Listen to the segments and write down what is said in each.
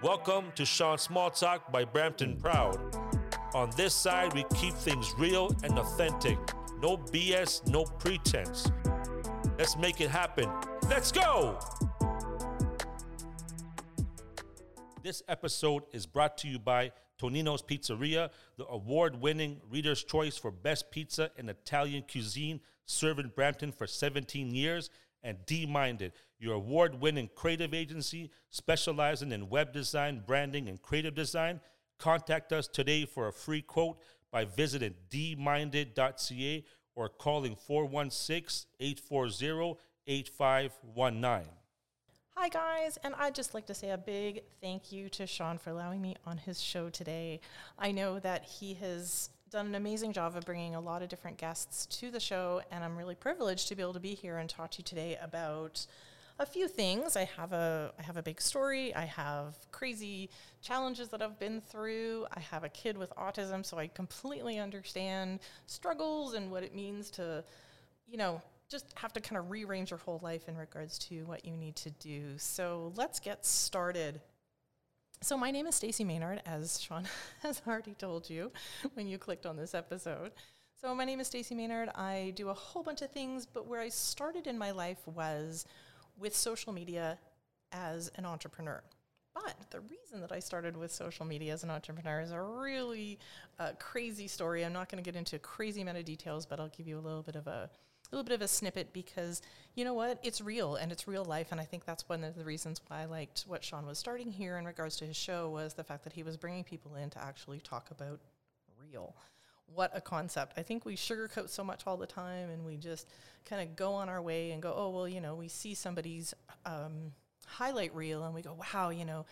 Welcome to Sean Small Talk by Brampton Proud. On this side, we keep things real and authentic. No BS, no pretense. Let's make it happen. Let's go! This episode is brought to you by Tonino's Pizzeria, the award winning Reader's Choice for Best Pizza in Italian Cuisine, serving Brampton for 17 years, and D Minded, your award winning creative agency specializing in web design, branding, and creative design. Contact us today for a free quote by visiting dminded.ca or calling 416 840 8519. Hi, guys, and I'd just like to say a big thank you to Sean for allowing me on his show today. I know that he has done an amazing job of bringing a lot of different guests to the show, and I'm really privileged to be able to be here and talk to you today about a few things. I have a I have a big story. I have crazy challenges that I've been through. I have a kid with autism, so I completely understand struggles and what it means to, you know, just have to kind of rearrange your whole life in regards to what you need to do. So let's get started. So my name is Stacy Maynard, as Sean has already told you when you clicked on this episode. So my name is Stacy Maynard. I do a whole bunch of things, but where I started in my life was with social media as an entrepreneur. But the reason that I started with social media as an entrepreneur is a really uh, crazy story. I'm not going to get into a crazy amount of details, but I'll give you a little bit of a a little bit of a snippet because you know what it's real and it's real life and i think that's one of the reasons why i liked what sean was starting here in regards to his show was the fact that he was bringing people in to actually talk about real. What a concept. I think we sugarcoat so much all the time and we just kind of go on our way and go oh well you know we see somebody's um, highlight reel and we go wow you know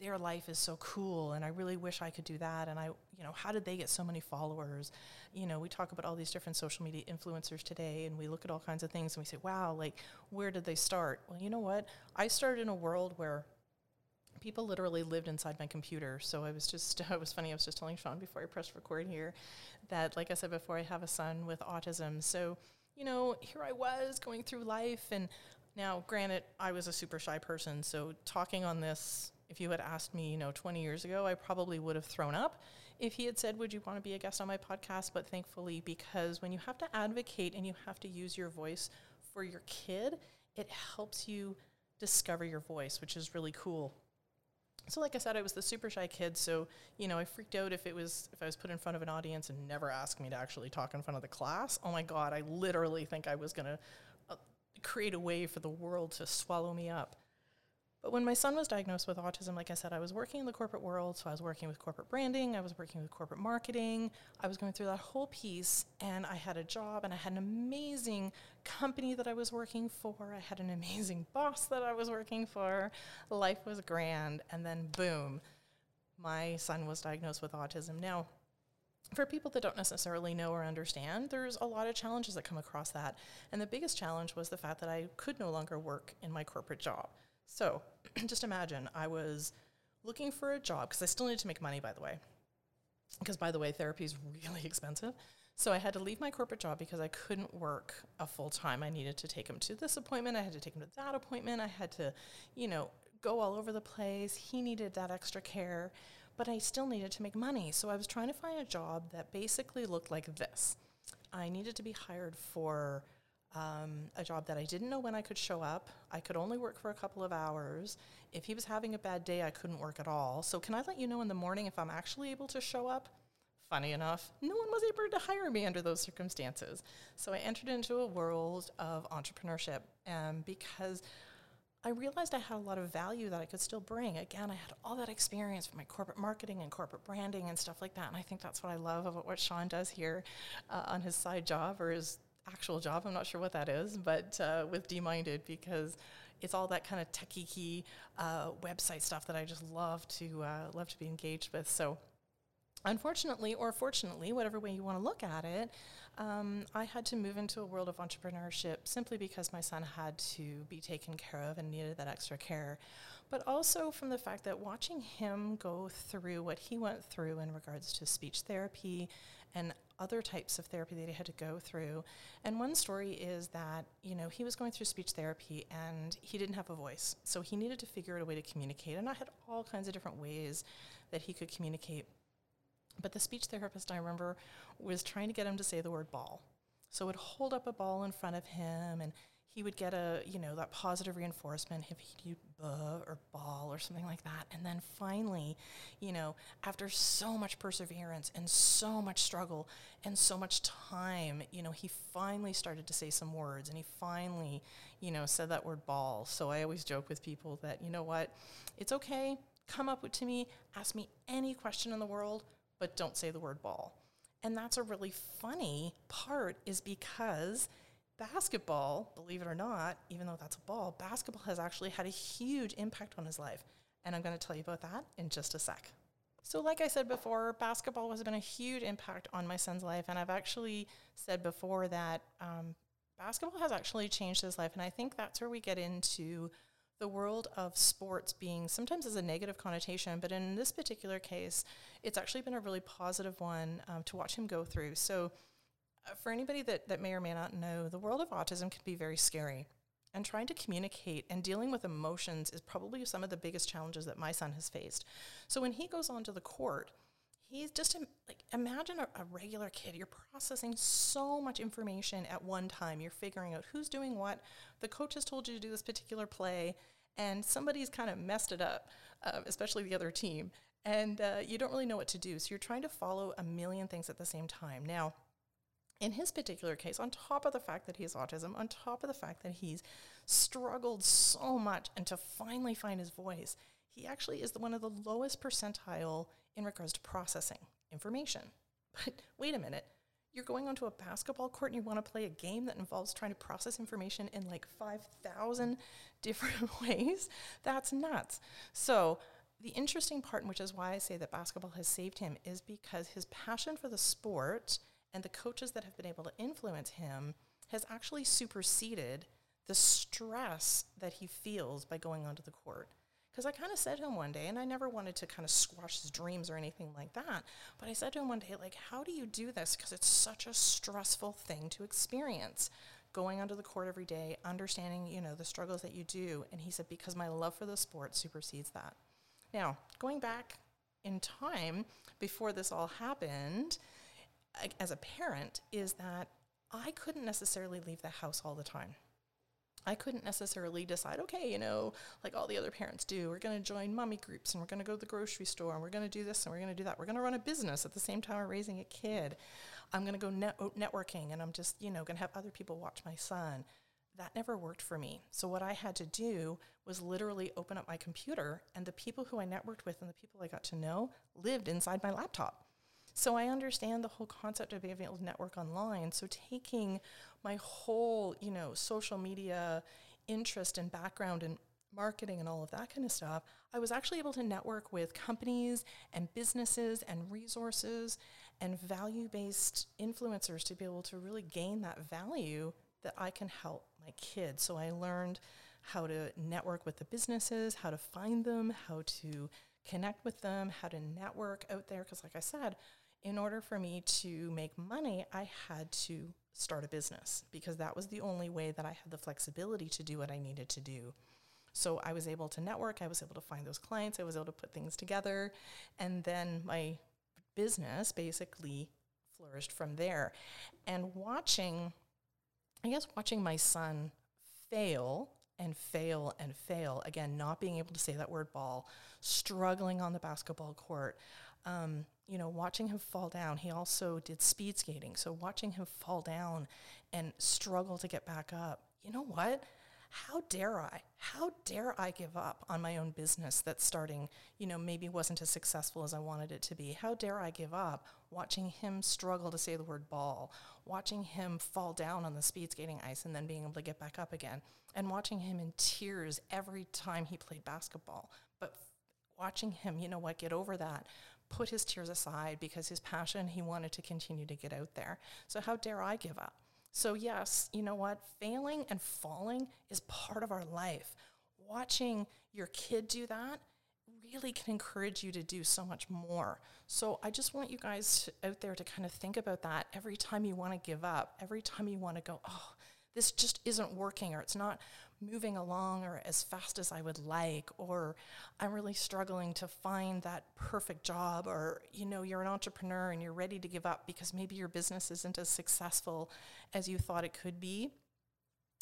their life is so cool and I really wish I could do that and I you know how did they get so many followers? You know we talk about all these different social media influencers today and we look at all kinds of things and we say wow like where did they start? Well you know what? I started in a world where people literally lived inside my computer. So I was just it was funny I was just telling Sean before I pressed record here that like I said before I have a son with autism. So you know here I was going through life and now granted I was a super shy person. So talking on this if you had asked me, you know, 20 years ago, I probably would have thrown up if he had said, Would you want to be a guest on my podcast? But thankfully, because when you have to advocate and you have to use your voice for your kid, it helps you discover your voice, which is really cool. So, like I said, I was the super shy kid. So, you know, I freaked out if it was if I was put in front of an audience and never asked me to actually talk in front of the class. Oh my God, I literally think I was going to uh, create a way for the world to swallow me up. But when my son was diagnosed with autism, like I said, I was working in the corporate world. So I was working with corporate branding, I was working with corporate marketing. I was going through that whole piece, and I had a job and I had an amazing company that I was working for. I had an amazing boss that I was working for. Life was grand. And then, boom, my son was diagnosed with autism. Now, for people that don't necessarily know or understand, there's a lot of challenges that come across that. And the biggest challenge was the fact that I could no longer work in my corporate job. So just imagine I was looking for a job because I still needed to make money, by the way. Because, by the way, therapy is really expensive. So I had to leave my corporate job because I couldn't work a full time. I needed to take him to this appointment. I had to take him to that appointment. I had to, you know, go all over the place. He needed that extra care, but I still needed to make money. So I was trying to find a job that basically looked like this. I needed to be hired for um, a job that I didn't know when I could show up. I could only work for a couple of hours. If he was having a bad day, I couldn't work at all. So, can I let you know in the morning if I'm actually able to show up? Funny enough, no one was able to hire me under those circumstances. So, I entered into a world of entrepreneurship um, because I realized I had a lot of value that I could still bring. Again, I had all that experience from my corporate marketing and corporate branding and stuff like that. And I think that's what I love about what Sean does here uh, on his side job or his actual job. I'm not sure what that is, but uh, with DMinded because it's all that kind of techie uh, website stuff that I just love to uh, love to be engaged with. So. Unfortunately, or fortunately, whatever way you want to look at it, um, I had to move into a world of entrepreneurship simply because my son had to be taken care of and needed that extra care. But also from the fact that watching him go through what he went through in regards to speech therapy and other types of therapy that he had to go through. And one story is that, you know, he was going through speech therapy and he didn't have a voice. So he needed to figure out a way to communicate. And I had all kinds of different ways that he could communicate. But the speech therapist, I remember, was trying to get him to say the word ball. So would hold up a ball in front of him and he would get a, you know, that positive reinforcement if he'd use buh or ball or something like that. And then finally, you know, after so much perseverance and so much struggle and so much time, you know, he finally started to say some words and he finally, you know, said that word ball. So I always joke with people that, you know what, it's okay, come up to me, ask me any question in the world, but don't say the word ball. And that's a really funny part is because basketball, believe it or not, even though that's a ball, basketball has actually had a huge impact on his life. And I'm going to tell you about that in just a sec. So, like I said before, basketball has been a huge impact on my son's life. And I've actually said before that um, basketball has actually changed his life. And I think that's where we get into the world of sports being sometimes as a negative connotation, but in this particular case, it's actually been a really positive one um, to watch him go through. So, for anybody that, that may or may not know, the world of autism can be very scary. And trying to communicate and dealing with emotions is probably some of the biggest challenges that my son has faced. So when he goes onto the court, he's just like imagine a, a, regular kid. You're processing so much information at one time. You're figuring out who's doing what. The coach has told you to do this particular play and somebody's kind of messed it up uh, especially the other team. And uh, you don't really know what to do. So you're trying to follow a million things at the same time. Now in his particular case, on top of the fact that he has autism, on top of the fact that he's struggled so much and to finally find his voice, he actually is the, one of the lowest percentile in regards to processing information. But wait a minute, you're going onto a basketball court and you want to play a game that involves trying to process information in like 5,000 different ways? That's nuts. So, the interesting part, which is why I say that basketball has saved him, is because his passion for the sport and the coaches that have been able to influence him has actually superseded the stress that he feels by going onto the court. Because I kind of said to him one day, and I never wanted to kind of squash his dreams or anything like that, but I said to him one day, like, how do you do this? Because it's such a stressful thing to experience going onto the court every day, understanding, you know, the struggles that you do. And he said, because my love for the sport supersedes that. Now, going back in time before this all happened, as a parent is that I couldn't necessarily leave the house all the time. I couldn't necessarily decide, okay, you know, like all the other parents do, we're going to join mommy groups and we're going to go to the grocery store and we're going to do this and we're going to do that. We're going to run a business at the same time we're raising a kid. I'm going to go net- oh, networking and I'm just, you know, going to have other people watch my son. That never worked for me. So what I had to do was literally open up my computer and the people who I networked with and the people I got to know lived inside my laptop. So I understand the whole concept of being able to network online. So taking my whole, you know, social media interest and background and marketing and all of that kind of stuff, I was actually able to network with companies and businesses and resources and value based influencers to be able to really gain that value that I can help my kids. So I learned how to network with the businesses, how to find them, how to connect with them, how to network out there. Because, like I said, in order for me to make money, I had to start a business because that was the only way that I had the flexibility to do what I needed to do. So I was able to network, I was able to find those clients, I was able to put things together, and then my business basically flourished from there. And watching, I guess, watching my son fail and fail and fail, again, not being able to say that word ball, struggling on the basketball court. Um, you know, watching him fall down, he also did speed skating. So watching him fall down and struggle to get back up, you know what? How dare I? How dare I give up on my own business that's starting, you know, maybe wasn't as successful as I wanted it to be? How dare I give up watching him struggle to say the word ball, watching him fall down on the speed skating ice and then being able to get back up again, and watching him in tears every time he played basketball? But watching him, you know what, get over that, put his tears aside because his passion, he wanted to continue to get out there. So, how dare I give up? So, yes, you know what? Failing and falling is part of our life. Watching your kid do that really can encourage you to do so much more. So I just want you guys out there to kind of think about that every time you want to give up, every time you want to go, oh, this just isn't working or it's not moving along or as fast as I would like or I'm really struggling to find that perfect job or you know you're an entrepreneur and you're ready to give up because maybe your business isn't as successful as you thought it could be.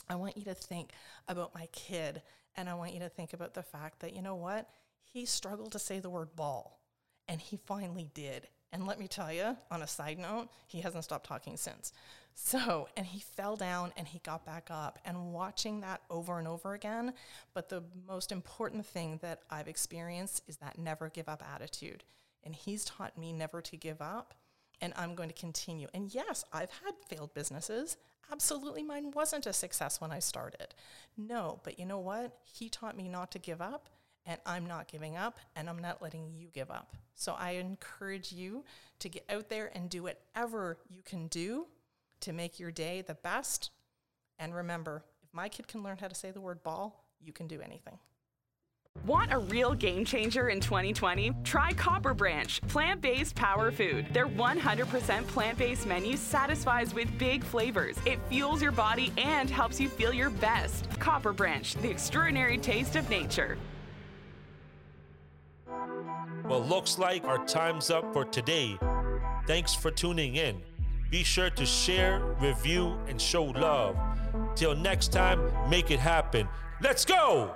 I want you to think about my kid and I want you to think about the fact that you know what? He struggled to say the word ball and he finally did. And let me tell you, on a side note, he hasn't stopped talking since. So, and he fell down and he got back up, and watching that over and over again. But the most important thing that I've experienced is that never give up attitude. And he's taught me never to give up, and I'm going to continue. And yes, I've had failed businesses. Absolutely, mine wasn't a success when I started. No, but you know what? He taught me not to give up, and I'm not giving up, and I'm not letting you give up. So I encourage you to get out there and do whatever you can do to make your day the best. And remember, if my kid can learn how to say the word ball, you can do anything. Want a real game changer in 2020? Try Copper Branch, plant based power food. Their 100% plant based menu satisfies with big flavors. It fuels your body and helps you feel your best. Copper Branch, the extraordinary taste of nature. Well, looks like our time's up for today. Thanks for tuning in. Be sure to share, review, and show love. Till next time, make it happen. Let's go!